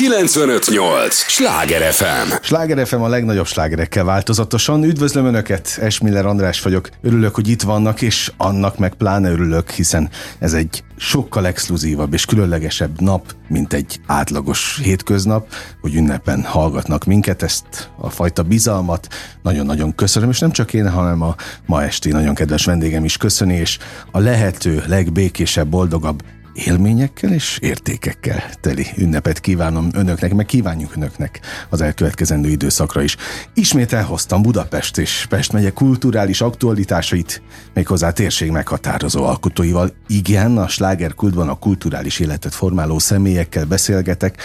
958! Sláger FM! Sláger FM a legnagyobb slágerekkel változatosan. Üdvözlöm Önöket, Esmiller András vagyok. Örülök, hogy itt vannak, és annak meg pláne örülök, hiszen ez egy sokkal exkluzívabb és különlegesebb nap, mint egy átlagos hétköznap, hogy ünnepen hallgatnak minket, ezt a fajta bizalmat nagyon-nagyon köszönöm, és nem csak én, hanem a ma esti nagyon kedves vendégem is köszöni, és a lehető legbékésebb, boldogabb élményekkel és értékekkel teli ünnepet kívánom önöknek, meg kívánjuk önöknek az elkövetkezendő időszakra is. Ismét elhoztam Budapest és Pest megye kulturális aktualitásait, méghozzá térség meghatározó alkotóival. Igen, a slágerkultban a kulturális életet formáló személyekkel beszélgetek,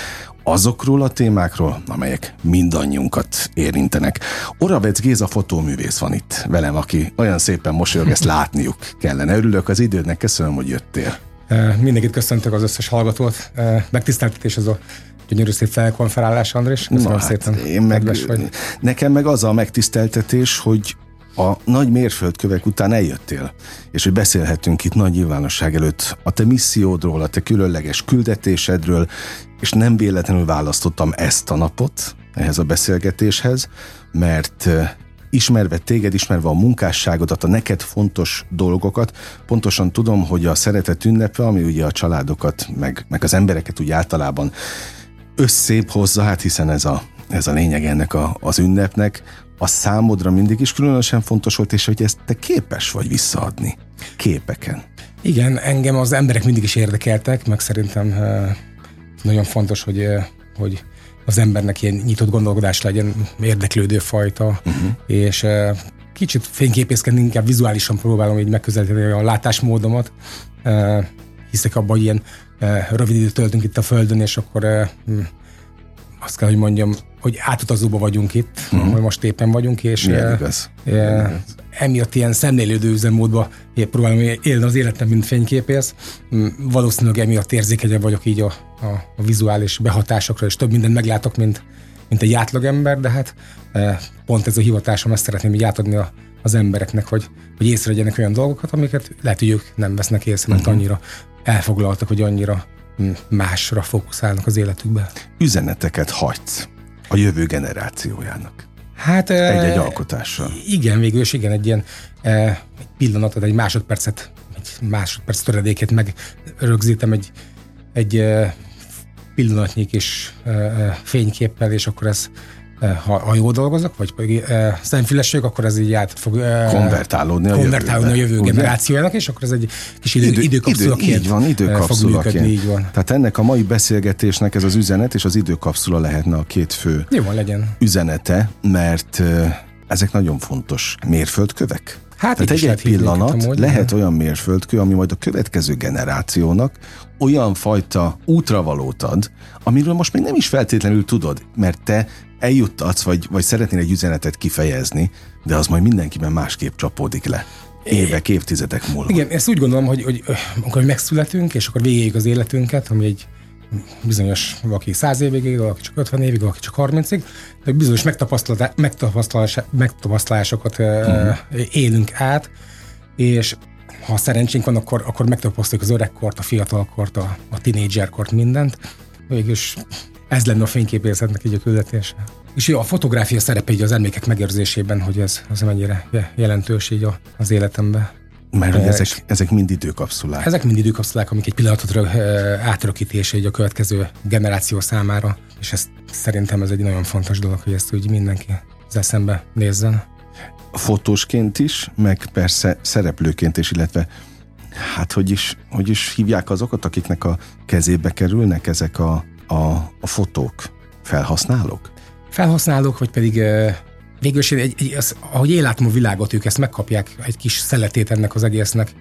azokról a témákról, amelyek mindannyiunkat érintenek. Oravec Géza fotóművész van itt velem, aki olyan szépen mosolyog, ezt látniuk kellene. Örülök az idődnek, köszönöm, hogy jöttél. Mindenkit köszöntök az összes hallgatót. Megtiszteltetés az a gyönyörű szép felkonferálás, Andrés. Köszönöm Na, hát szépen. Én meg, vagy. Nekem meg az a megtiszteltetés, hogy a nagy mérföldkövek után eljöttél, és hogy beszélhetünk itt nagy nyilvánosság előtt a te missziódról, a te különleges küldetésedről, és nem véletlenül választottam ezt a napot ehhez a beszélgetéshez, mert ismerve téged, ismerve a munkásságodat, a neked fontos dolgokat, pontosan tudom, hogy a szeretet ünnepe, ami ugye a családokat, meg, meg az embereket úgy általában összép hozza, hát hiszen ez a, ez a lényeg ennek a, az ünnepnek, a számodra mindig is különösen fontos volt, és hogy ezt te képes vagy visszaadni képeken. Igen, engem az emberek mindig is érdekeltek, meg szerintem nagyon fontos, hogy, hogy az embernek ilyen nyitott gondolkodás legyen, érdeklődő fajta, uh-huh. és kicsit fényképészkedni, inkább vizuálisan próbálom így megközelíteni a látásmódomat. Hiszek abban, hogy ilyen rövid időt töltünk itt a Földön, és akkor uh, azt kell, hogy mondjam, hogy átutazóba vagyunk itt, uh-huh. ahol most éppen vagyunk, és uh, uh, emiatt ilyen szemlélődő üzemmódba próbálom élni az életem, mint fényképész. Mm, valószínűleg emiatt érzékenyebb vagyok így a, a, a vizuális behatásokra, és több mindent meglátok, mint, mint egy átlagember, de hát e, pont ez a hivatásom, ezt szeretném így átadni a, az embereknek, hogy, hogy észrevegyenek olyan dolgokat, amiket lehet, hogy ők nem vesznek észre, mert uh-huh. annyira elfoglaltak, hogy annyira mm, másra fókuszálnak az életükbe. Üzeneteket hagysz a jövő generációjának. Hát, egy-egy alkotással. Igen, végül is igen, egy ilyen egy pillanatot, egy másodpercet, egy másodperc töredéket megrögzítem egy, egy pillanatnyi kis fényképpel, és akkor ez ha, ha jól dolgozok, vagy pedig e, szemfülesség, akkor ez így át fog e, konvertálódni, a konvertálódni a jövő generációjának, és akkor ez egy kis idő, idő, időkapszulaként idő, így van, időkapszulaként. Fog így van. Tehát ennek a mai beszélgetésnek ez az üzenet, és az időkapszula lehetne a két fő Jó legyen. üzenete, mert ezek nagyon fontos mérföldkövek. Hát Tehát egy, egy pillanat amúgy, lehet olyan mérföldkő, ami majd a következő generációnak olyan fajta útravalót ad, amiről most még nem is feltétlenül tudod, mert te eljuttatsz, vagy, vagy szeretnél egy üzenetet kifejezni, de az majd mindenkiben másképp csapódik le. Évek, évtizedek múlva. Igen, ezt úgy gondolom, hogy, hogy amikor megszületünk, és akkor végéig az életünket, ami egy bizonyos, valaki 100 évig valaki csak 50 évig, valaki csak 30-ig, de bizonyos megtapasztalás, megtapasztalásokat uh-huh. élünk át, és ha szerencsénk van, akkor, akkor megtapasztaljuk az öregkort, a fiatalkort, a, a tinédzserkort, mindent. Végülis ez lenne a fényképészetnek így a küldetése. És jó, a fotográfia szerepe így az emlékek megőrzésében, hogy ez az mennyire jelentős így az életemben. Mert hogy ezek, ezek mind időkapszulák. Ezek mind időkapszulák, amik egy pillanatot átörökítése egy a következő generáció számára, és ez szerintem ez egy nagyon fontos dolog, hogy ezt úgy mindenki az eszembe nézzen. Fotósként is, meg persze szereplőként is, illetve hát hogy is, hogy is hívják azokat, akiknek a kezébe kerülnek ezek a a, a fotók felhasználók? Felhasználók, vagy pedig végül is, egy, egy, az, ahogy én látom a világot, ők ezt megkapják egy kis szeletét ennek az egésznek,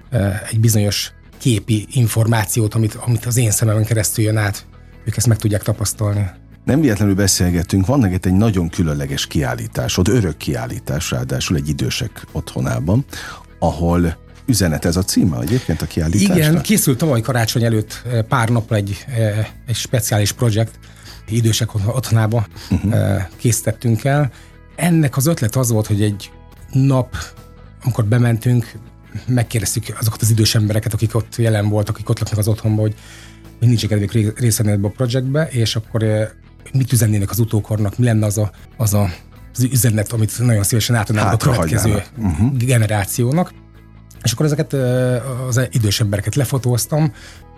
egy bizonyos képi információt, amit, amit az én szememen keresztül jön át, ők ezt meg tudják tapasztalni. Nem véletlenül beszélgetünk, van neked egy nagyon különleges kiállításod, örök kiállítás, ráadásul egy idősek otthonában, ahol üzenet ez a címe egyébként a kiállításnak? Igen, készült tavaly karácsony előtt pár napra egy, egy speciális projekt, idősek otthonába uh-huh. készítettünk el. Ennek az ötlet az volt, hogy egy nap, amikor bementünk, megkérdeztük azokat az idős embereket, akik ott jelen voltak, akik ott laknak az otthonban, hogy nincs kedvék részt venni ebbe a projektbe, és akkor mit üzennének az utókornak, mi lenne az a, az, a, az üzenet, amit nagyon szívesen átadnánk a következő uh-huh. generációnak. És akkor ezeket az idős embereket lefotóztam,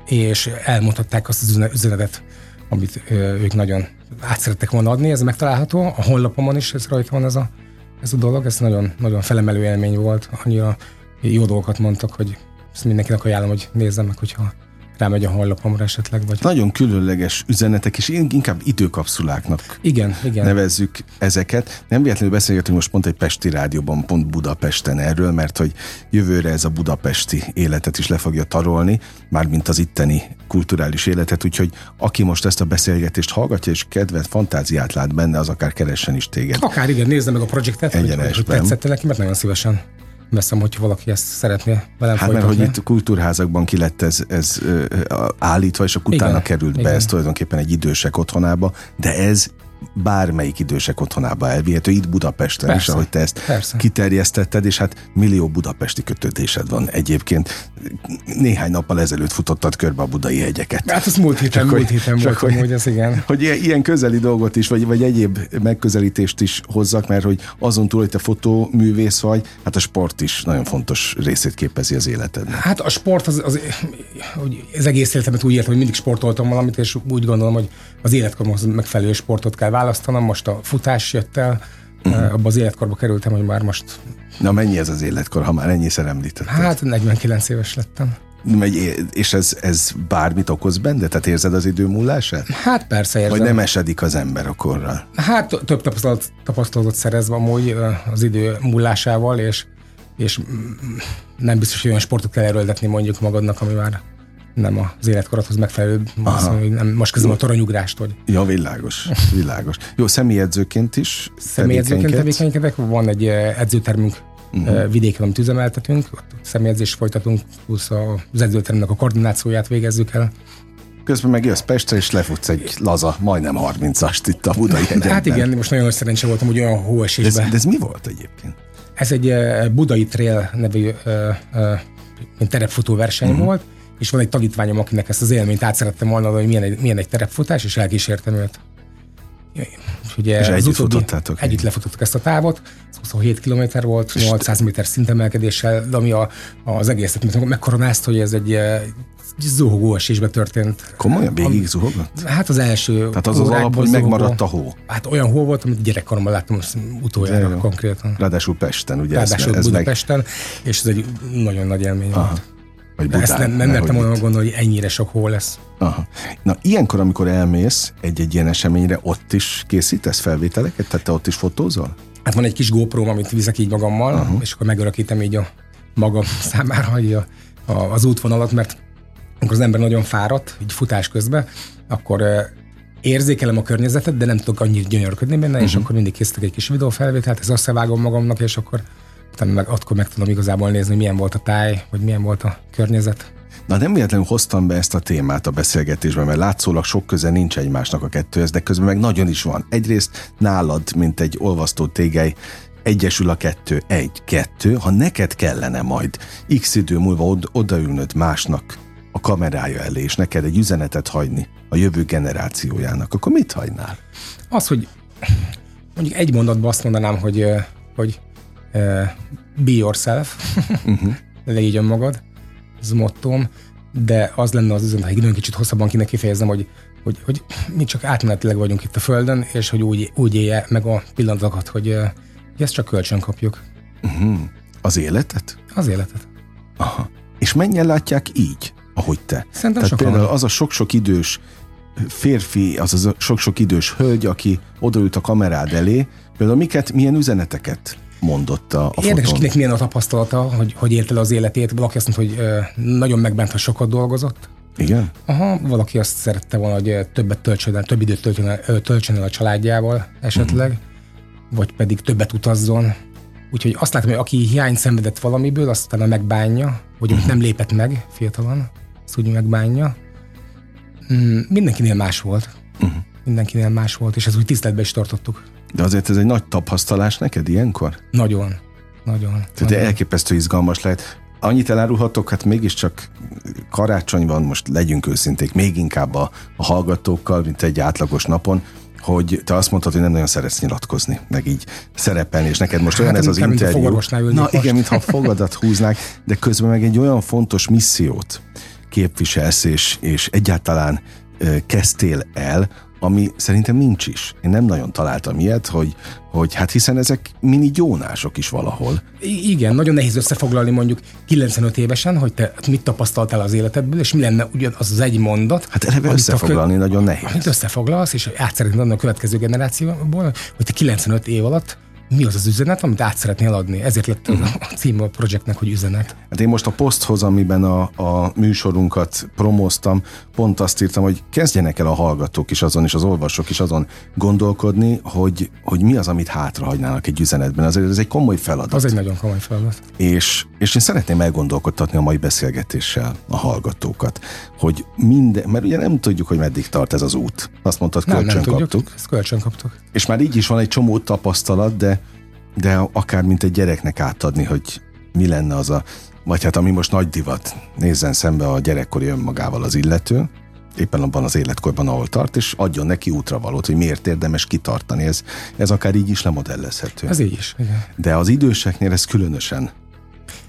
és elmondhatták azt az üzenetet, amit ők nagyon át szerettek volna adni, ez megtalálható, a honlapomon is ez rajta van ez a, ez a dolog, ez nagyon, nagyon felemelő élmény volt, annyira jó dolgokat mondtak, hogy ezt mindenkinek ajánlom, hogy nézzem meg, hogyha rámegy a honlapomra esetleg. Vagy... Nagyon különleges üzenetek, és inkább időkapszuláknak igen, igen. nevezzük ezeket. Nem véletlenül beszélgetünk most pont egy Pesti rádióban, pont Budapesten erről, mert hogy jövőre ez a budapesti életet is le fogja tarolni, mármint az itteni kulturális életet, úgyhogy aki most ezt a beszélgetést hallgatja, és kedvet, fantáziát lát benne, az akár keressen is téged. Akár igen, nézze meg a projektet, hogy, hogy tetszett neki, mert nagyon szívesen veszem, hogyha valaki ezt szeretné velem Hát folytatni. mert hogy itt kultúrházakban ki lett ez, ez állítva, és akkor utána igen, került be igen. ez tulajdonképpen egy idősek otthonába, de ez bármelyik idősek otthonába elvihető, itt Budapesten persze, is, ahogy te ezt persze. kiterjesztetted, és hát millió budapesti kötődésed van egyébként. Néhány nappal ezelőtt futottad körbe a budai hegyeket. Hát az múlt héten, múlt héten volt, hogy, hogy ez igen. Hogy ilyen közeli dolgot is, vagy, vagy egyéb megközelítést is hozzak, mert hogy azon túl, hogy te fotóművész vagy, hát a sport is nagyon fontos részét képezi az életednek. Hát a sport az, az, az egész életemet úgy értem, hogy mindig sportoltam valamit, és úgy gondolom, hogy az életkoromhoz megfelelő sportot kell választanom. Most a futás jött el, uh-huh. abba az életkorba kerültem, hogy már most... Na mennyi ez az életkor, ha már ennyiszer említetted? Hát 49 éves lettem. Megy, és ez, ez bármit okoz benne? Tehát érzed az idő múlását? Hát persze érzem. Vagy nem esedik az ember a korral? Hát több tapasztalat, tapasztalatot szerezve amúgy az idő múlásával, és, és nem biztos, hogy olyan sportot kell erőltetni mondjuk magadnak, ami már nem az életkorodhoz megfelelő, azt mondom, hogy nem, most kezdem a toronyugrást, hogy... Ja, világos, világos. Jó, személyedzőként is Személyedzőként tevékenykedek, van egy eh, edzőtermünk uh-huh. vidéken, amit üzemeltetünk, ott személyedzést folytatunk, plusz az edzőtermnek a koordinációját végezzük el. Közben meg jössz Pestre, és lefutsz egy laza, majdnem 30-ast itt a Budai hegyenben. Hát igen, most nagyon szerencsé voltam, hogy olyan hóesésben. De ez, de ez mi volt egyébként? Ez egy eh, Budai Trail nevű terepfutó verseny uh-huh. volt, és van egy tanítványom, akinek ezt az élményt át szerettem volna, hogy milyen egy, milyen egy terepfutás, és elkísértem őt. És, ugye és együtt futottátok? Együtt lefutottuk ezt a távot, ez 27 km volt, 800 méter szintemelkedéssel, de ami a, az egészet megkoronázt, hogy ez egy zuhogó esésbe történt. Komolyan? Végig zuhogott? Hát az első Tehát az az alap, hogy megmaradt a hó. Hát olyan hó volt, amit gyerekkoromban láttam utoljára konkrétan. Ráadásul Pesten, ugye? Ráadásul ez Budapesten, meg... és ez egy nagyon nagy élmény Aha. volt. Vagy Budán, Ezt nem, nem mertem volna gondolni, hogy ennyire sok hó lesz. Aha. Na, ilyenkor, amikor elmész egy-egy ilyen eseményre, ott is készítesz felvételeket? Tehát te ott is fotózol? Hát van egy kis GoPro, amit viszek így magammal, uh-huh. és akkor megörökítem így a magam számára hogy a, a, az útvonalat, mert amikor az ember nagyon fáradt, így futás közben, akkor érzékelem a környezetet, de nem tudok annyit gyönyörködni benne, uh-huh. és mhm. akkor mindig készítek egy kis videófelvételt, ezt összevágom magamnak, és akkor utána meg, akkor meg tudom igazából nézni, milyen volt a táj, vagy milyen volt a környezet. Na nem véletlenül hoztam be ezt a témát a beszélgetésben, mert látszólag sok köze nincs egymásnak a kettőhez, de közben meg nagyon is van. Egyrészt nálad, mint egy olvasztó tégely, egyesül a kettő, egy, kettő, ha neked kellene majd x idő múlva od- odaülnöd másnak a kamerája elé, és neked egy üzenetet hagyni a jövő generációjának, akkor mit hagynál? Az, hogy mondjuk egy mondatban azt mondanám, hogy, hogy be yourself, uh-huh. légy önmagad, ez mottom, de az lenne az üzenet, hogy nagyon kicsit hosszabban kéne kifejezem, hogy, hogy, hogy mi csak átmenetileg vagyunk itt a Földön, és hogy úgy, úgy élje meg a pillanatokat, hogy, hogy ezt csak kölcsön kapjuk. Uh-huh. Az életet? Az életet. Aha. És mennyien látják így, ahogy te? Szerintem Tehát sokan. például az a sok-sok idős férfi, az a sok-sok idős hölgy, aki odaült a kamerád elé, például miket, milyen üzeneteket mondott a, a Érdekes, fotón. kinek milyen a tapasztalata, hogy, hogy élte le az életét. Valaki azt mondta, hogy nagyon megbánt, ha sokat dolgozott. Igen? Aha, valaki azt szerette volna, hogy többet töltsön el, több időt töltsön el, töltsön el a családjával esetleg, uh-huh. vagy pedig többet utazzon. Úgyhogy azt látom, hogy aki hiány szenvedett valamiből, azt utána megbánja, vagy uh-huh. nem lépett meg fiatalon, azt úgy megbánja. Mm, mindenkinél más volt. Uh-huh. Mindenkinél más volt, és ez úgy tiszteletben is tartottuk. De azért ez egy nagy tapasztalás neked ilyenkor? Nagyon. Nagyon. Tehát nagyon. elképesztő izgalmas lehet. Annyit elárulhatok, hát mégiscsak karácsony van, most legyünk őszinték, még inkább a, a hallgatókkal, mint egy átlagos napon, hogy te azt mondtad, hogy nem nagyon szeretsz nyilatkozni, meg így szerepelni, és neked most olyan Hát, ez az interjú. Na most. igen, mintha fogadat húznák, de közben meg egy olyan fontos missziót képviselsz, és, és egyáltalán ö, kezdtél el, ami szerintem nincs is. Én nem nagyon találtam ilyet, hogy, hogy hát hiszen ezek mini gyónások is valahol. I- Igen, nagyon nehéz összefoglalni mondjuk 95 évesen, hogy te mit tapasztaltál az életedből, és mi lenne ugyan az egy mondat. Hát eleve amit a összefoglalni nagyon nehéz. Amit összefoglalsz, és át szeretnéd adni a következő generációból, hogy te 95 év alatt mi az az üzenet, amit át szeretnél adni. Ezért lett Mhm. a cím a projektnek, hogy üzenet. Hát én most a poszthoz, amiben a, a műsorunkat promóztam, pont azt írtam, hogy kezdjenek el a hallgatók is azon, és az olvasók is azon gondolkodni, hogy, hogy mi az, amit hátrahagynának egy üzenetben. Azért ez egy komoly feladat. Az egy nagyon komoly feladat. És, és én szeretném elgondolkodtatni a mai beszélgetéssel a hallgatókat, hogy minden, mert ugye nem tudjuk, hogy meddig tart ez az út. Azt mondtad, Nem, kölcsön nem tudjuk. kaptuk. Ezt kölcsön kaptuk. És már így is van egy csomó tapasztalat, de, de akár mint egy gyereknek átadni, hogy mi lenne az a, vagy hát ami most nagy divat, nézzen szembe a gyerekkori önmagával az illető, éppen abban az életkorban, ahol tart, és adjon neki útravalót, hogy miért érdemes kitartani. Ez, ez akár így is lemodellezhető. Ez így is. Igen. De az időseknél ez különösen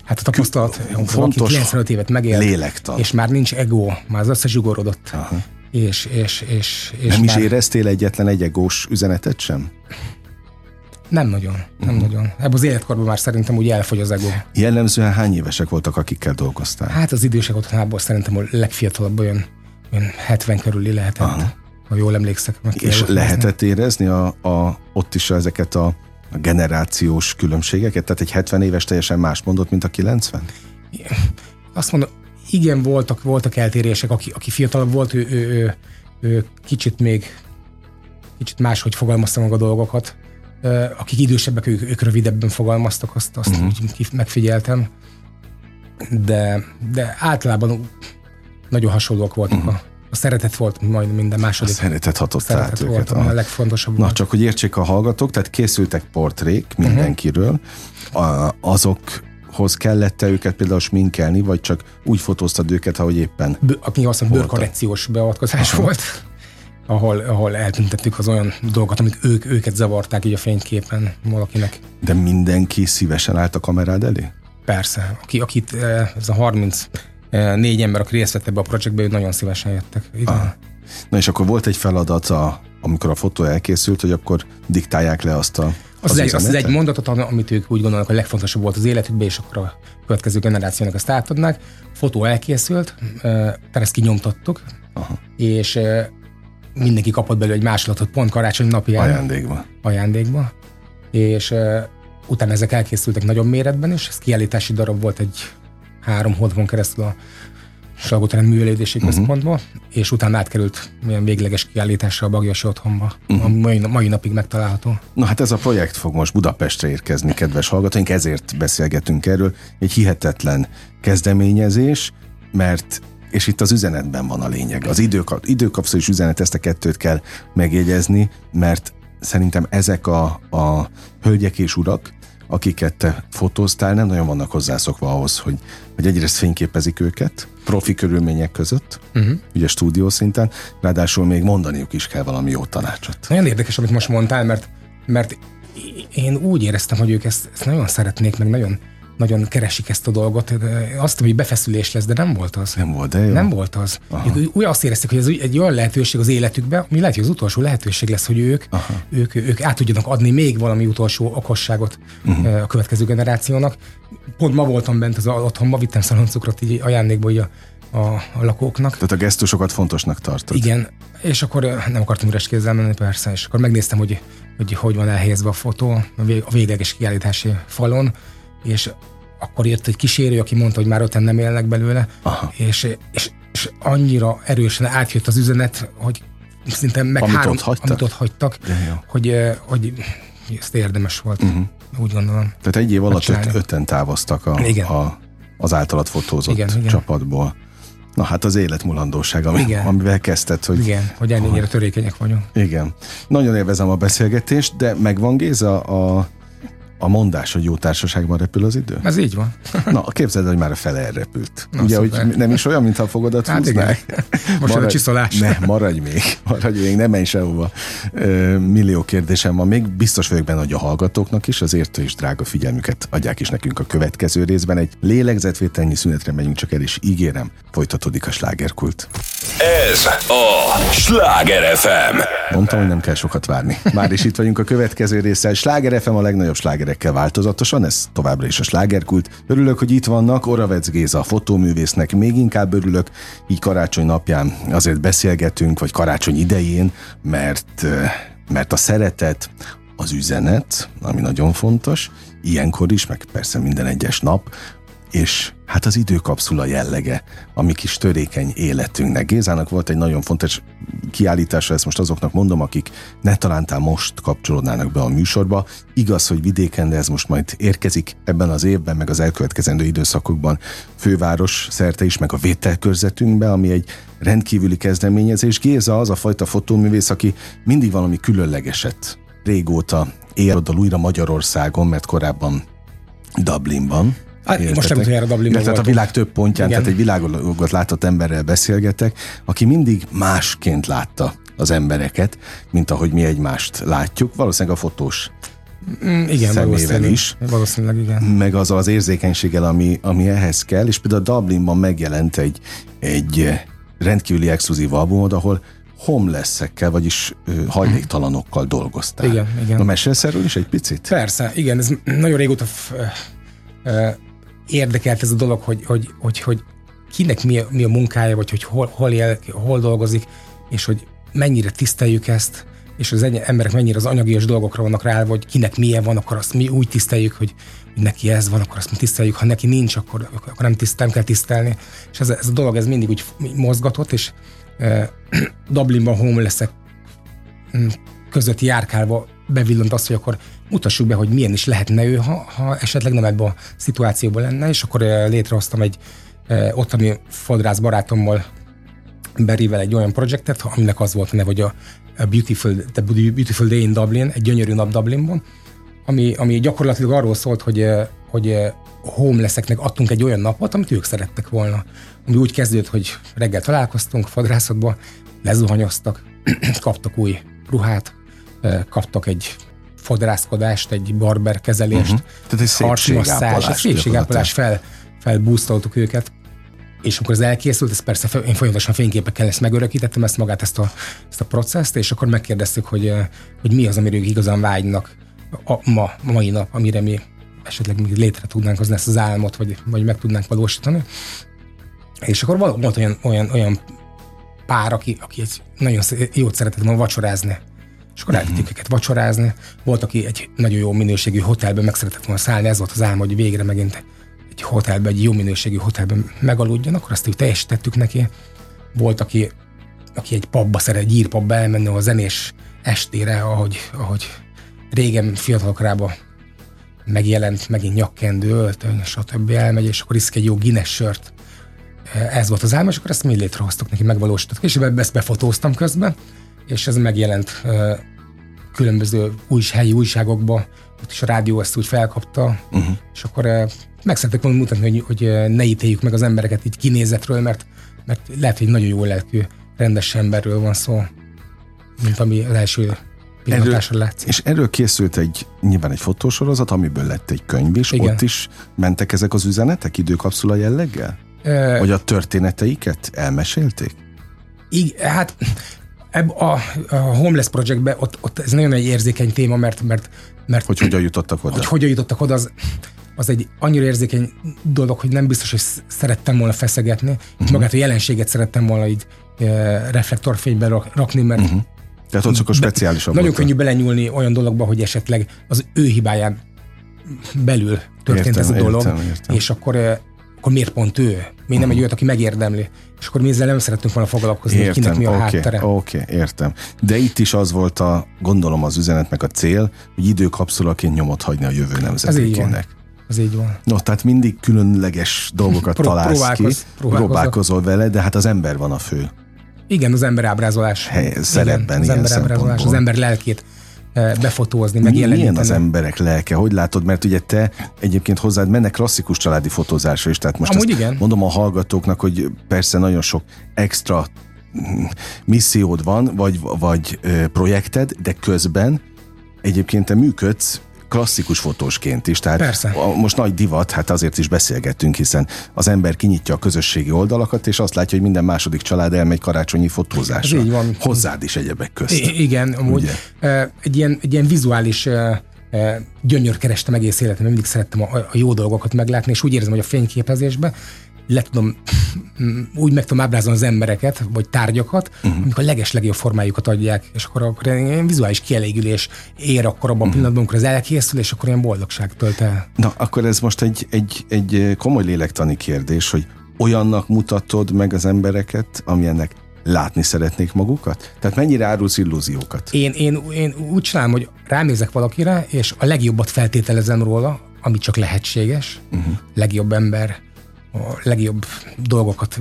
Hát a tapasztalat, fontos fontos, 95 évet megélt, lélektan. és már nincs ego, már az összezsugorodott. Aha. És, és, és, és Nem is már éreztél egyetlen egy egós üzenetet sem? Nem nagyon, nem Mhm. nagyon. Ebben az életkorban már szerintem úgy elfogy az ego. Jellemzően hány évesek voltak, akikkel dolgoztál? Hát az idősek otthonából szerintem a legfiatalabb olyan, olyan 70 körüli lehetett, Aha. ha jól emlékszek. És lehetett érezni a, a, ott is ezeket a, a generációs különbségeket? Tehát egy 70 éves teljesen más mondott, mint a 90? Azt mondom, igen, voltak, voltak eltérések, aki, aki fiatalabb volt, ő, ő, ő, ő kicsit még kicsit máshogy fogalmazta meg a dolgokat. Akik idősebbek, ők, ők rövidebben fogalmaztak, azt, azt Mhm. uh-huh. úgy megfigyeltem. De, de általában nagyon hasonlóak voltak. Uh-huh. A, a szeretet volt majd minden A második. szeretet hatott szeretet át volt, őket. a aha. legfontosabb. Na, volt. csak hogy értsék a hallgatók, tehát készültek portrék mindenkiről, a, azokhoz kellett-e őket például sminkelni, vagy csak úgy fotóztad őket, ahogy éppen Bő, aki azt Voltak. bőrkorrekciós beavatkozás volt, ahol, ahol eltüntettük az olyan dolgokat, amik ők, őket zavarták így a fényképen valakinek. De mindenki szívesen állt a kamerád elé? Persze, aki, akit eh, ez a 30 eh, négy ember, aki részt vett ebbe a projektbe, ők nagyon szívesen jöttek. Igen. Aha. Na és akkor volt egy feladat, a, amikor a fotó elkészült, hogy akkor diktálják le azt a Az, az, egy, az, egy mondatot, amit ők úgy gondolnak, hogy legfontosabb volt az életükben, és akkor a következő generációnak ezt átadnák. A fotó elkészült, eh, tehát ezt kinyomtattuk, Aha. és mindenki kapott belőle egy másolatot pont karácsony napján. ajándékba. ajándékba, és uh, utána ezek elkészültek nagyobb méretben is, ez kiállítási darab volt egy három hónapon keresztül a Salgóteren Művelődési uh-huh. Központba, és utána átkerült milyen végleges kiállításra a Bagyasi otthonba, uh-huh. a mai, mai napig megtalálható. Na hát ez a projekt fog most Budapestre érkezni, kedves hallgatóink, ezért beszélgetünk erről. Egy hihetetlen kezdeményezés, mert és itt az üzenetben van a lényeg. Az időkap, időkapszul és üzenet, ezt a kettőt kell megjegyezni, mert szerintem ezek a, a hölgyek és urak, akiket te fotóztál, nem nagyon vannak hozzászokva ahhoz, hogy, hogy egyrészt fényképezik őket, profi körülmények között, uh-huh. ugye stúdió szinten, ráadásul még mondaniuk is kell valami jó tanácsot. Nagyon érdekes, amit most mondtál, mert, mert én úgy éreztem, hogy ők ezt, ezt nagyon szeretnék, meg nagyon, nagyon keresik ezt a dolgot. Azt, hogy befeszülés lesz, de nem volt az. Nem volt, de jó. Nem volt az. Ők úgy azt érezték, hogy ez egy olyan lehetőség az életükben, ami lehet, hogy az utolsó lehetőség lesz, hogy ők, ők, ők át tudjanak adni még valami utolsó okosságot uh-huh. a következő generációnak. Pont ma voltam bent az otthonba, vittem szaloncukrot így ajándékba így a, a, a lakóknak. Tehát a gesztusokat fontosnak tartod. Igen, és akkor ö, nem akartam üres kézzel menni, persze, és akkor megnéztem, hogy hogy, hogy van elhelyezve a fotó a végleges kiállítási falon, és akkor jött egy kísérő, aki mondta, hogy már öten nem élnek belőle, Aha. és, és, és annyira erősen átjött az üzenet, hogy szinte meg Amit három, ott hagytak? amit ott hagytak, hogy, hogy ezt érdemes volt, uh-huh. úgy gondolom. Tehát egy év alatt öt, öten távoztak a, Igen. a, az általad fotózott Igen, igen. csapatból. Na hát az életmulandóság, ami, Igen. amivel kezdted, hogy Igen, hogy ennyire törékenyek vagyunk. Igen. Nagyon élvezem a beszélgetést, de megvan Géza a, a mondás, hogy jó társaságban repül az idő? Ez így van. Na, képzeld, hogy már a fele elrepült. Na, Ugye, szuper. hogy nem is olyan, mintha a fogadat hát húznák. Igen. Most maradj, a csiszolás. Ne, maradj még, maradj még, nem menj sehova. Millió kérdésem van még. Biztos vagyok benne, hogy a hallgatóknak is, azért is drága figyelmüket adják is nekünk a következő részben. Egy lélegzetvételnyi szünetre megyünk csak el, és ígérem, folytatódik a slágerkult. Ez a Sláger FM. Mondtam, hogy nem kell sokat várni. Már is itt vagyunk a következő résszel. Sláger FM a legnagyobb slágerekkel változatosan, ez továbbra is a slágerkult. Örülök, hogy itt vannak, Oravec Géza, a fotóművésznek még inkább örülök, így karácsony napján azért beszélgetünk, vagy karácsony idején, mert, mert a szeretet, az üzenet, ami nagyon fontos, ilyenkor is, meg persze minden egyes nap, és hát az időkapszula jellege, ami kis törékeny életünknek. Gézának volt egy nagyon fontos kiállítása, ezt most azoknak mondom, akik ne talántán most kapcsolódnának be a műsorba. Igaz, hogy vidéken, de ez most majd érkezik ebben az évben, meg az elkövetkezendő időszakokban főváros szerte is, meg a vételkörzetünkbe, ami egy rendkívüli kezdeményezés. Géza az a fajta fotóművész, aki mindig valami különlegeset régóta él újra Magyarországon, mert korábban Dublinban, Hát, most nem utoljára Dublinban Tehát a világ több pontján, Igen. tehát egy világot látott emberrel beszélgetek, aki mindig másként látta az embereket, mint ahogy mi egymást látjuk. Valószínűleg a fotós Mm, igen, valószínűleg, is. Valószínűleg igen. Meg az az érzékenységgel, ami, ami ehhez kell, és például Dublinban megjelent egy, egy rendkívüli exkluzív albumod, ahol homelessekkel, vagyis hajléktalanokkal dolgoztál. Igen, igen. Na mesélsz erről is egy picit? Persze, igen, ez nagyon régóta f- érdekelt ez a dolog, hogy, hogy, hogy, hogy kinek mi a, mi a munkája, vagy hogy hol, hol él, hol dolgozik, és hogy mennyire tiszteljük ezt, és az emberek mennyire az anyagias dolgokra vannak rá, vagy kinek milyen van, akkor azt mi úgy tiszteljük, hogy, neki ez van, akkor azt mi tiszteljük, ha neki nincs, akkor, akkor nem, tiszt, nem kell tisztelni. És ez, ez a dolog ez mindig úgy mozgatott, és e, Dublinban homelessek mm, között járkálva bevillant azt, hogy akkor mutassuk be, hogy milyen is lehetne ő, ha, ha esetleg nem ebben a szituációban lenne, és akkor eh, létrehoztam egy eh, ottani fodrász barátommal, Berivel egy olyan projektet, aminek az volt a neve, hogy a, Beautiful, the Beautiful Day in Dublin, egy gyönyörű nap Dublinban, ami, ami gyakorlatilag arról szólt, hogy, eh, hogy homelesseknek adtunk egy olyan napot, amit ők szerettek volna. Ami úgy kezdődött, hogy reggel találkoztunk fodrászatban, lezuhanyoztak, kaptak új ruhát, kaptak egy fodrászkodást, egy barber kezelést, uh-huh. Tehát egy. Egy szépségápolás, fel, felbúztoltuk őket. És akkor ez elkészült, ez persze én folyamatosan fényképekkel ezt megörökítettem, ezt magát, ezt a, ezt a processzt, és akkor megkérdeztük, hogy, hogy mi az, amire ők igazán vágynak a, ma, mai nap, amire mi esetleg még létre tudnánk hozni ezt az álmot, vagy, vagy meg tudnánk valósítani. És akkor volt olyan, olyan, olyan pár, aki, aki egy nagyon jót szeretett volna vacsorázni és akkor elvittük uh-huh. őket vacsorázni. Volt, aki egy nagyon jó minőségű hotelben meg szeretett volna szállni, ez volt az álma, hogy végre megint egy hotelben, egy jó minőségű hotelben megaludjon, akkor azt úgy teljesítettük neki. Volt, aki, aki egy pubba szeret, egy írpabba elmenni a zenés estére, ahogy, ahogy régen fiatalkorában megjelent, megint nyakkendő, öltöny, stb. elmegy, és akkor iszik egy jó Guinness sört. Ez volt az álma, és akkor ezt mi létrehoztuk neki, megvalósítottuk, és ezt befotóztam közben, és ez megjelent különböző új, helyi újságokba, ott is a rádió ezt úgy felkapta, uh-huh. és akkor meg szeretek mutatni, hogy, hogy ne ítéljük meg az embereket így kinézetről, mert, mert lehet, hogy nagyon jó lelkű, rendes emberről van szó, mint ami az első pillantásra látszik. És erről készült egy, nyilván egy fotósorozat, amiből lett egy könyv is, Igen. ott is mentek ezek az üzenetek időkapszula jelleggel? E... Vagy a történeteiket elmesélték? Igen, hát Ebb a, a Homeless Projectben ott, ott ez nagyon egy érzékeny téma, mert, mert, mert hogy hogyan jutottak oda? Hogy hogyan jutottak oda, az, az egy annyira érzékeny dolog, hogy nem biztos, hogy szerettem volna feszegetni. Uh-huh. Magát a jelenséget szerettem volna így e, reflektorfénybe rakni, mert uh-huh. Tehát ott csak a speciális Nagyon könnyű belenyúlni olyan dologba, hogy esetleg az ő hibáján belül történt értem, ez a dolog, értem, értem. és akkor, akkor miért pont ő? Miért uh-huh. nem egy olyat, aki megérdemli? és akkor mi ezzel nem szerettünk volna foglalkozni, értem, kinek mi a okay, háttere. Oké, okay, értem. De itt is az volt a, gondolom az üzenetnek a cél, hogy időkapszulaként nyomot hagyni a jövő nemzetékének. Ez így van. No, tehát mindig különleges dolgokat Pro, találsz próbálkoz, ki, próbálkozol vele, de hát az ember van a fő. Igen, az ember ábrázolás. Hely, szerepben, Igen, az ember ábrázolás, az ember lelkét befotózni, meg Milyen az emberek lelke? Hogy látod? Mert ugye te egyébként hozzád mennek klasszikus családi fotózásra is, tehát most Amúgy igen. mondom a hallgatóknak, hogy persze nagyon sok extra mm, missziód van, vagy, vagy projekted, de közben egyébként te működsz klasszikus fotósként is. Tehát Persze. A, most nagy divat, hát azért is beszélgettünk, hiszen az ember kinyitja a közösségi oldalakat, és azt látja, hogy minden második család elmegy karácsonyi fotózásra. Ez így van. Hozzád is egyebek közt. I- igen, amúgy Ugye? egy ilyen, egy ilyen vizuális gyönyör kerestem egész életemben, mindig szerettem a, a jó dolgokat meglátni, és úgy érzem, hogy a fényképezésben le tudom, úgy meg tudom ábrázolni az embereket, vagy tárgyakat, uh-huh. amikor a leges legjobb formájukat adják, és akkor, akkor ilyen vizuális kielégülés ér akkor abban uh-huh. a pillanatban, amikor az elkészül, és akkor ilyen boldogság tölt el. Na, akkor ez most egy, egy, egy komoly lélektani kérdés, hogy olyannak mutatod meg az embereket, amilyennek látni szeretnék magukat? Tehát mennyire árulsz illúziókat? Én, én, én úgy csinálom, hogy ránézek valakire, és a legjobbat feltételezem róla, ami csak lehetséges. Uh-huh. Legjobb ember, a legjobb dolgokat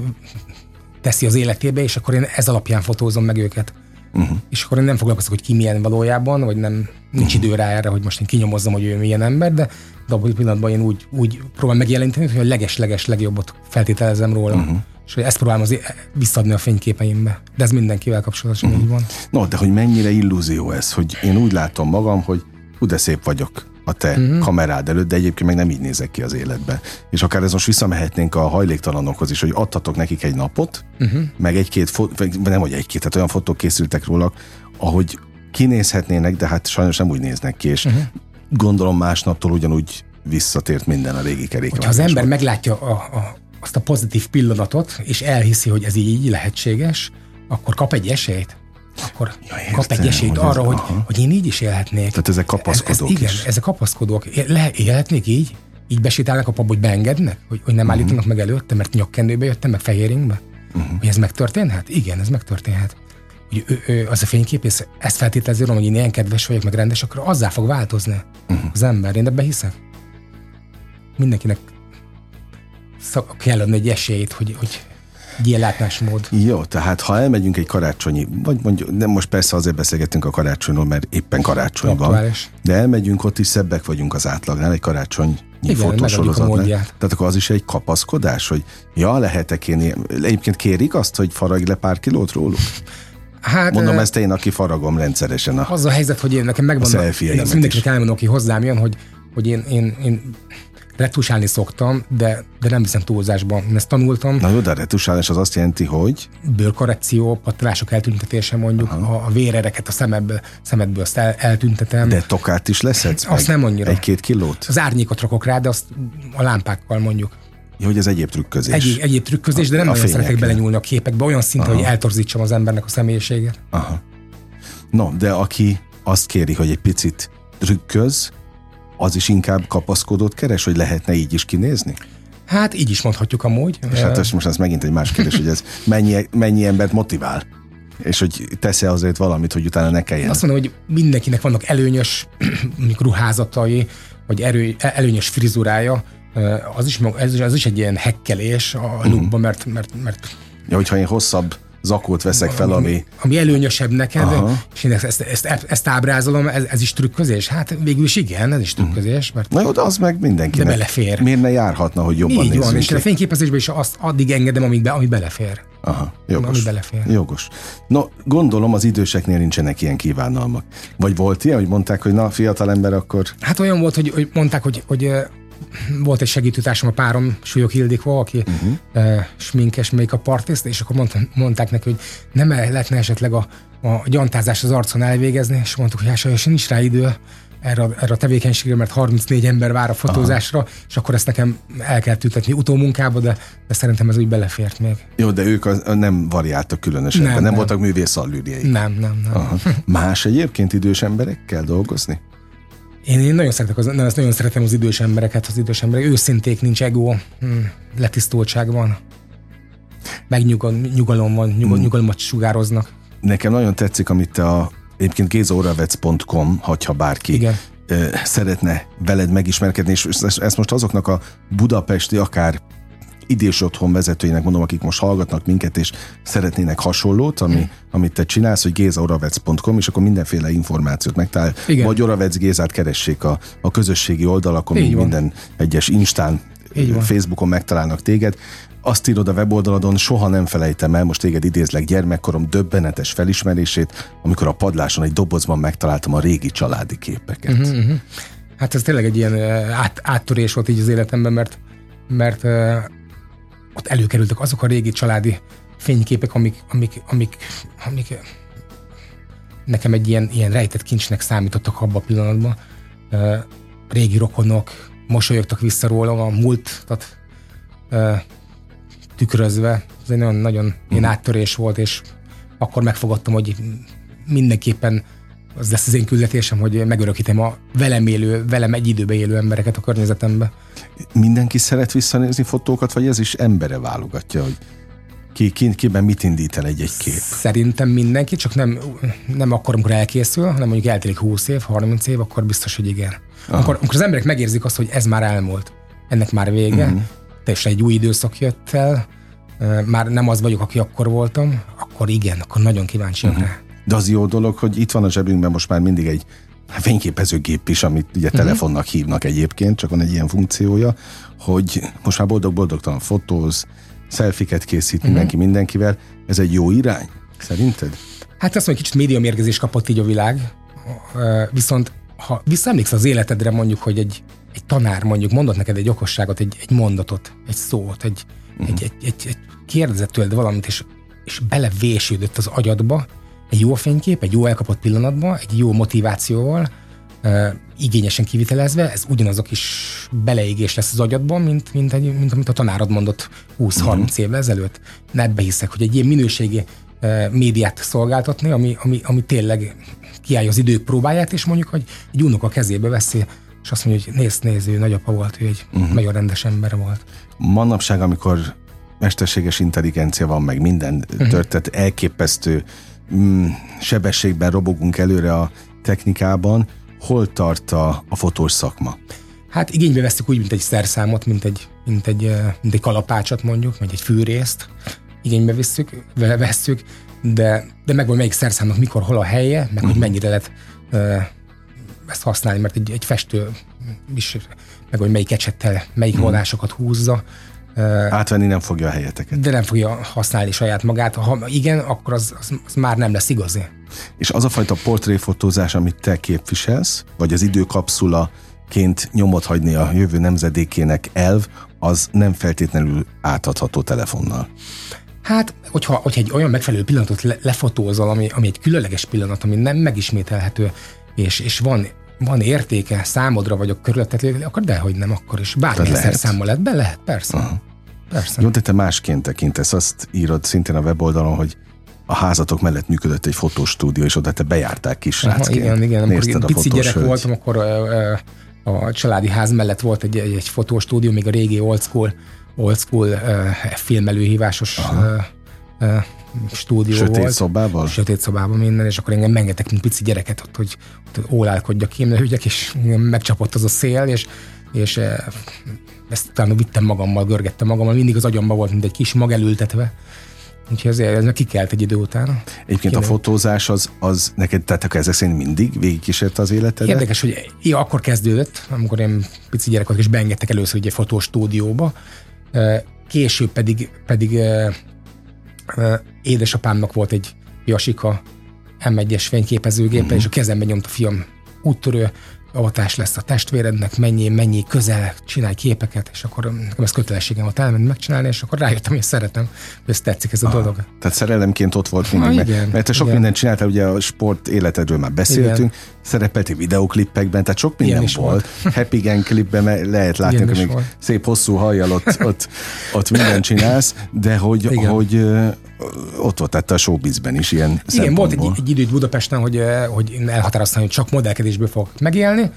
teszi az életébe, és akkor én ez alapján fotózom meg őket. Uh-huh. És akkor én nem foglalkozok, hogy ki milyen valójában, vagy nem, nincs uh-huh. idő rá erre, hogy most én kinyomozzam, hogy ő milyen ember, de, de abban a pillanatban én úgy, úgy próbálom megjeleníteni, hogy a leges-leges legjobbat feltételezem róla. Uh-huh. És hogy ezt próbálom az, visszadni a fényképeimbe. De ez mindenkivel kapcsolatosan uh-huh. így van. No, de hogy mennyire illúzió ez, hogy én úgy látom magam, hogy hú, de szép vagyok a te uh-huh. kamerád előtt, de egyébként meg nem így nézek ki az életbe. És akár ez most visszamehetnénk a hajléktalanokhoz is, hogy adhatok nekik egy napot, uh-huh. meg egy-két, fo- nem hogy egy-két, tehát olyan fotók készültek róla, ahogy kinézhetnének, de hát sajnos nem úgy néznek ki, és uh-huh. gondolom másnaptól ugyanúgy visszatért minden a régi kerék. Ha az ember meglátja a, a, azt a pozitív pillanatot, és elhiszi, hogy ez így lehetséges, akkor kap egy esélyt akkor ja, értem, kap egy esélyt arra, ez, hogy, hogy én így is élhetnék. Tehát ezek kapaszkodók ez, ez, Igen, is. ezek kapaszkodók. Le, élhetnék így? Így besétálnak a pap, hogy beengednek? Hogy, hogy nem uh-huh. állítanak meg előtte, mert nyakkendőbe jöttem, meg fehéringbe? Uh-huh. Hogy ez megtörténhet? Igen, ez megtörténhet. Hogy ő, ő, az a fényképész ezt feltételezi hogy én ilyen kedves vagyok, meg rendes, akkor azzá fog változni uh-huh. az ember. Én ebbe hiszek. Mindenkinek szak, kell adni egy esélyt, hogy, hogy egy ilyen látásmód. Jó, tehát ha elmegyünk egy karácsonyi, vagy mondjuk, nem most persze azért beszélgetünk a karácsonyról, mert éppen karácsony Aktuális. van, de elmegyünk ott is szebbek vagyunk az átlagnál, egy karácsony fotósorozatnál. Tehát akkor az is egy kapaszkodás, hogy ja, lehetek én ilyen. Egyébként kérik azt, hogy faragj le pár kilót róluk? Hát, Mondom, ezt én, aki faragom rendszeresen a Az a helyzet, hogy én nekem megvan, a, azt mindenkinek elmondom, aki hozzám jön, hogy, hogy én, én, én retusálni szoktam, de, de nem viszem túlzásban. Én ezt tanultam. Na jó, de a retusálás az azt jelenti, hogy? Bőrkorrekció, pattanások eltüntetése mondjuk, Aha. a vérereket a szemedből, szemedből azt el, eltüntetem. De tokát is leszedsz? Azt nem annyira. Egy-két kilót? Az árnyékot rakok rá, de azt a lámpákkal mondjuk. Ja, hogy ez egyéb trükközés. Egy, egyéb trükközés, de nem a nagyon szeretek belenyúlni a képekbe, olyan szinten, hogy eltorzítsam az embernek a személyiséget. Aha. No, de aki azt kéri, hogy egy picit trükköz, az is inkább kapaszkodót keres, hogy lehetne így is kinézni? Hát így is mondhatjuk amúgy. És hát most ez megint egy más kérdés, hogy ez mennyi, mennyi embert motivál? És hogy tesz-e azért valamit, hogy utána ne kelljen? Azt mondom, hogy mindenkinek vannak előnyös ruházatai, vagy erő, előnyös frizurája, az is, ez, az is egy ilyen hekkelés a uh-huh. lookba, mert, mert, mert Ja, hogyha én hosszabb zakót veszek fel, ami... Ami előnyösebb neked, Aha. és én ezt, ezt, ezt, ábrázolom, ez, ez is trükközés? Hát végül is igen, ez is mhm. trükközés. Mert Na jó, de az meg mindenkinek. De belefér. Miért ne járhatna, hogy jobban Így van, és a fényképezésben is azt addig engedem, amíg be, ami belefér. Aha, jogos. Ami belefér. Jogos. No, gondolom az időseknél nincsenek ilyen kívánalmak. Vagy volt ilyen, hogy mondták, hogy na, fiatal ember, akkor... Hát olyan volt, hogy, hogy mondták, hogy, hogy volt egy segítőtársam, a párom, Súlyok Ildikó, aki uh-huh. uh, sminkes make-up artist, és akkor mondtam, mondták neki, hogy nem lehetne esetleg a, a gyantázás az arcon elvégezni, és mondtuk, hogy hát sajnos nincs rá idő erre, erre a tevékenységre, mert 34 ember vár a fotózásra, Aha. és akkor ezt nekem el kell tüntetni utómunkába, de, de szerintem ez úgy belefért még. Jó, de ők az, nem variáltak különösen, nem, nem, nem voltak művész Nem, nem, nem. Aha. Más egyébként idős emberekkel dolgozni? Én, én nagyon, szeretek az, nagyon, nagyon szeretem az idős embereket, az idős emberek. Őszinték, nincs ego, hm, letisztultság van. Megnyugalom van, nyugal, hmm. nyugalmat sugároznak. Nekem nagyon tetszik, amit te a egyébként gézoravec.com, ha bárki Igen. szeretne veled megismerkedni, és ezt most azoknak a budapesti, akár idés otthon vezetőinek mondom, akik most hallgatnak minket, és szeretnének hasonlót, ami, hmm. amit te csinálsz, hogy gézaoravec.com, és akkor mindenféle információt megtalál. Igen. Vagy Oravec Gézát keressék a, a közösségi oldalakon, minden egyes Instán, Facebookon megtalálnak téged azt írod a weboldalodon, soha nem felejtem el, most téged idézlek gyermekkorom döbbenetes felismerését, amikor a padláson egy dobozban megtaláltam a régi családi képeket. Uh-huh, uh-huh. Hát ez tényleg egy ilyen át, áttörés volt így az életemben, mert, mert uh, ott előkerültek azok a régi családi fényképek, amik, amik, amik, amik nekem egy ilyen, ilyen rejtett kincsnek számítottak abban a pillanatban. Uh, régi rokonok mosolyogtak vissza rólam, a múltat uh, tükrözve. Ez egy nagyon, nagyon uh-huh. ilyen áttörés volt, és akkor megfogadtam, hogy mindenképpen az lesz az én küldetésem, hogy megörökítem a velem élő, velem egy időbe élő embereket a környezetembe. Mindenki szeret visszanézni fotókat, vagy ez is embere válogatja, hogy ki, ki, kiben mit indít el egy-egy kép? Szerintem mindenki, csak nem, nem akkor, amikor elkészül, hanem mondjuk eltelik 20 év, 30 év, akkor biztos, hogy igen. Akkor, amikor az emberek megérzik azt, hogy ez már elmúlt, ennek már vége, uh-huh teljesen egy új időszak jött el, már nem az vagyok, aki akkor voltam, akkor igen, akkor nagyon kíváncsi uh-huh. rá. De az jó dolog, hogy itt van a zsebünkben most már mindig egy fényképezőgép is, amit ugye uh-huh. telefonnak hívnak egyébként, csak van egy ilyen funkciója, hogy most már boldog-boldogtalan fotóz, szelfiket készít uh-huh. mindenki mindenkivel. Ez egy jó irány, szerinted? Hát azt mondom, kicsit médiamérgezés kapott így a világ, viszont ha visszaemlékszel az életedre mondjuk, hogy egy egy tanár mondjuk mondott neked egy okosságot, egy, egy mondatot, egy szót, egy, uh-huh. egy, egy, egy, egy kérdezett tőled valamit, és, és belevésődött az agyadba egy jó fénykép, egy jó elkapott pillanatban, egy jó motivációval, uh, igényesen kivitelezve, ez ugyanazok is beleégés lesz az agyadban, mint, mint, egy, mint amit a tanárod mondott 20-30 uh-huh. Mhm. évvel ezelőtt. Ne ebbe hiszek, hogy egy ilyen minőségi uh, médiát szolgáltatni, ami, ami, ami tényleg kiállja az idők próbáját, és mondjuk, hogy egy unoka kezébe veszi és azt mondja, hogy nézd, nézd, ő nagyapa volt, ő egy uh-huh. nagyon rendes ember volt. Manapság, amikor mesterséges intelligencia van, meg minden uh-huh. történet, elképesztő mm, sebességben robogunk előre a technikában, hol tart a, a fotós szakma? Hát igénybe veszük úgy, mint egy szerszámot, mint egy, mint egy, mint egy kalapácsot mondjuk, vagy egy fűrészt. Igénybe veszük, vesszük, de, de megvan melyik szerszámnak mikor, hol a helye, meg uh-huh. hogy mennyire lehet ezt használni, mert egy, egy festő is, meg hogy melyik ecsettel, melyik hmm. vonásokat húzza. Átvenni nem fogja a helyeteket. De nem fogja használni saját magát. Ha igen, akkor az, az, az már nem lesz igazi. És az a fajta portréfotózás, amit te képviselsz, vagy az időkapszula ként nyomot hagyni a jövő nemzedékének elv, az nem feltétlenül átadható telefonnal. Hát, hogyha, hogyha egy olyan megfelelő pillanatot le, lefotózol, ami, ami egy különleges pillanat, ami nem megismételhető, és, és van van értéke számodra, vagy a körülötted, akkor dehogy nem, akkor is. Bármilyen számmal lehet, be lehet, persze. Aha. Persze. Jó, de te másként tekintesz, azt írod szintén a weboldalon, hogy a házatok mellett működött egy fotostúdió, és oda te bejárták kisrácként. igen, igen. Amikor a pici gyerek hölgy. voltam, akkor a, a családi ház mellett volt egy, egy, egy fotostúdió, még a régi old school, old school filmelőhívásos stúdió Sötét volt. szobával? Sötét szobában minden, és akkor engem mengetek, mint pici gyereket ott, hogy ott ólálkodjak, kémlehügyek, és megcsapott az a szél, és, és ezt utána vittem magammal, görgettem magammal, mindig az agyamba volt, mint egy kis mag elültetve. Úgyhogy ezért ez kikelt egy idő után. Egyébként Kéne. a fotózás az, az neked, tehát akkor ezek szerint mindig végigkísérte az életed? Érdekes, hogy ja, akkor kezdődött, amikor én pici gyerek voltam, és beengedtek először egy fotostúdióba. Eh, később pedig, pedig édesapámnak volt egy Jasika M1-es fényképezőgépe, uh-huh. és a kezembe nyomta a fiam úttörő, avatás lesz a testvérednek, mennyi, mennyi közel, csinálj képeket, és akkor nekem ez kötelességem volt elmenni megcsinálni, és akkor rájöttem, hogy szeretem, hogy ez tetszik ez a Aha. dolog. Tehát szerelemként ott volt mindig, ha, igen, mert te sok igen. mindent csináltál, ugye a sport életedről már beszéltünk, igen. szerepeltél videóklippekben, tehát sok minden volt. volt. Happy Gang klipben lehet látni, hogy még volt. szép hosszú hajjal ott, ott, ott mindent csinálsz, de hogy, igen. hogy ott volt tehát a showbizben is ilyen Igen, volt egy, egy idő Budapesten, hogy, hogy elhatároztam, hogy csak modellkedésből fogok megélni,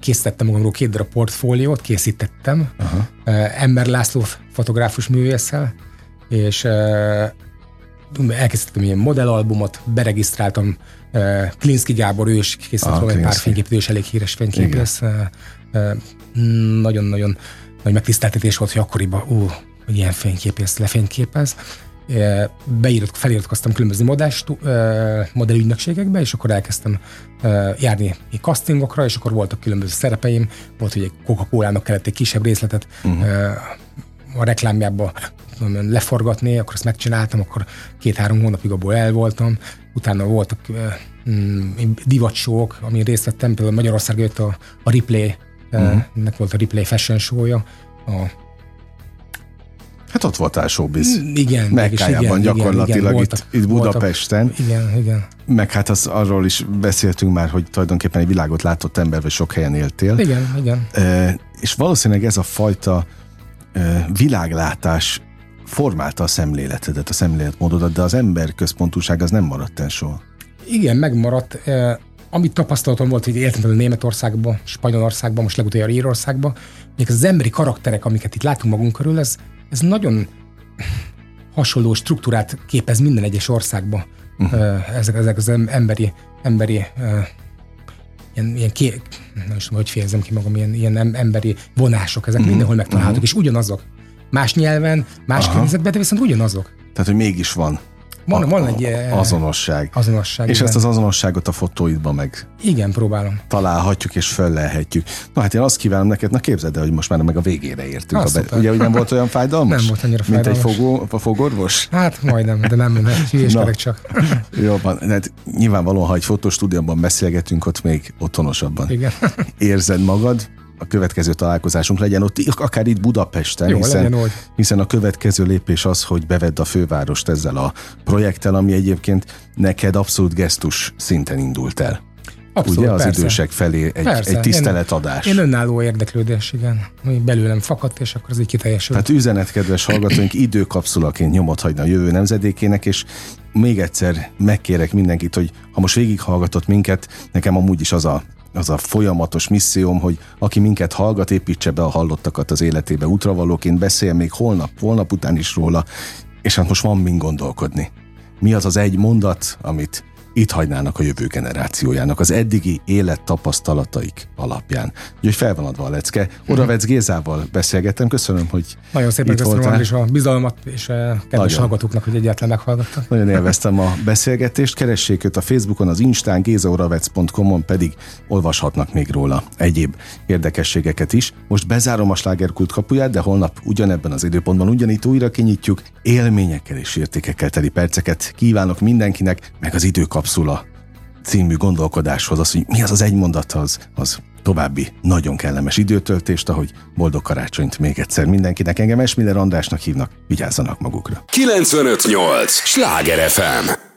készítettem magamról két darab portfóliót, készítettem Aha. Ember László fotográfus művésszel, és elkészítettem ilyen modellalbumot, beregisztráltam Klinski Gábor, ő is készített ah, egy pár fényképet, ő is elég híres fényképész. Nagyon-nagyon nagy megtiszteltetés volt, hogy akkoriban, ú, hogy ilyen fényképész lefényképez. Beírt, feliratkoztam különböző modás, modellügynökségekbe, és akkor elkezdtem járni castingokra, és akkor voltak különböző szerepeim. Volt, hogy egy Coca-Cola-nak kellett egy kisebb részletet uh-huh. a reklámjába leforgatni, akkor ezt megcsináltam, akkor két-három hónapig abból el voltam. Utána voltak mm, divatsók, amin részt vettem, például Magyarország jött a, a Replay, uh-huh. nek volt a Replay Fashion show-ja, a Hát ott voltál showbiz. Mm, igen. Mekkájában gyakorlatilag igen, voltak, itt, itt Budapesten. Voltak, igen, igen. Meg hát az, arról is beszéltünk már, hogy tulajdonképpen egy világot látott ember, vagy sok helyen éltél. Igen, igen. E, és valószínűleg ez a fajta e, világlátás formálta a szemléletedet, a szemléletmódodat, de az ember központúság az nem maradt el soha. Igen, megmaradt. E, amit tapasztalatom volt, hogy például Németországban, Spanyolországban, most legutóbb Írországban, még az emberi karakterek, amiket itt látunk magunk körül, ez, ez nagyon hasonló struktúrát képez minden egyes országban. Uh-huh. Ezek, ezek az emberi, emberi ilyen, ilyen ké, nem is tudom, hogy fejezem ki magam, ilyen, ilyen emberi vonások, ezek uh-huh. mindenhol megtalálhatók, uh-huh. és ugyanazok. Más nyelven, más környezetben, de viszont ugyanazok. Tehát, hogy mégis van van, a, van egy a, azonosság. azonosság. És igen. ezt az azonosságot a fotóidban meg igen, próbálom. Találhatjuk és föllelhetjük. Na hát én azt kívánom neked, na képzeld el, hogy most már meg a végére értünk. Ah, a be... Ugye, hogy nem volt olyan fájdalmas? Nem volt annyira fájdalmas. Mint egy fogó, a fogorvos? Hát majdnem, de nem, nem hülyéskedek csak. Jó van, hát nyilvánvalóan, ha egy fotostúdióban beszélgetünk, ott még otthonosabban Igen. érzed magad a következő találkozásunk legyen ott, akár itt Budapesten, Jó, hiszen, legyen, hogy. hiszen a következő lépés az, hogy bevedd a fővárost ezzel a projekttel, ami egyébként neked abszolút gesztus szinten indult el. Abszolút, Ugye az persze. idősek felé egy, persze. egy tiszteletadás. Én, én önálló érdeklődés, igen. Ami belőlem fakadt, és akkor az így kiteljesült. Tehát üzenet, kedves hallgatóink, időkapszulaként nyomot hagyna a jövő nemzedékének, és még egyszer megkérek mindenkit, hogy ha most végighallgatott minket, nekem amúgy is az a az a folyamatos misszióm, hogy aki minket hallgat, építse be a hallottakat az életébe útravalóként, beszél még holnap, holnap után is róla, és hát most van mind gondolkodni. Mi az az egy mondat, amit itt hagynának a jövő generációjának az eddigi élet tapasztalataik alapján. Úgyhogy fel van adva a lecke. Oravec Gézával beszélgettem, köszönöm, hogy Nagyon szépen itt köszönöm voltál. is a bizalmat, és a kedves Nagyon. hallgatóknak, hogy egyáltalán meghallgattak. Nagyon élveztem a beszélgetést. Keressék őt a Facebookon, az Instán, gézaoravec.com-on pedig olvashatnak még róla egyéb érdekességeket is. Most bezárom a slágerkult kapuját, de holnap ugyanebben az időpontban ugyanitt újra kinyitjuk. Élményekkel és értékekkel teli perceket kívánok mindenkinek, meg az időkapszula című gondolkodáshoz, az, hogy mi az az egy mondat, az, az további nagyon kellemes időtöltést, ahogy boldog karácsonyt még egyszer mindenkinek. Engem Esmiller Andrásnak hívnak, vigyázzanak magukra. 958! Sláger FM!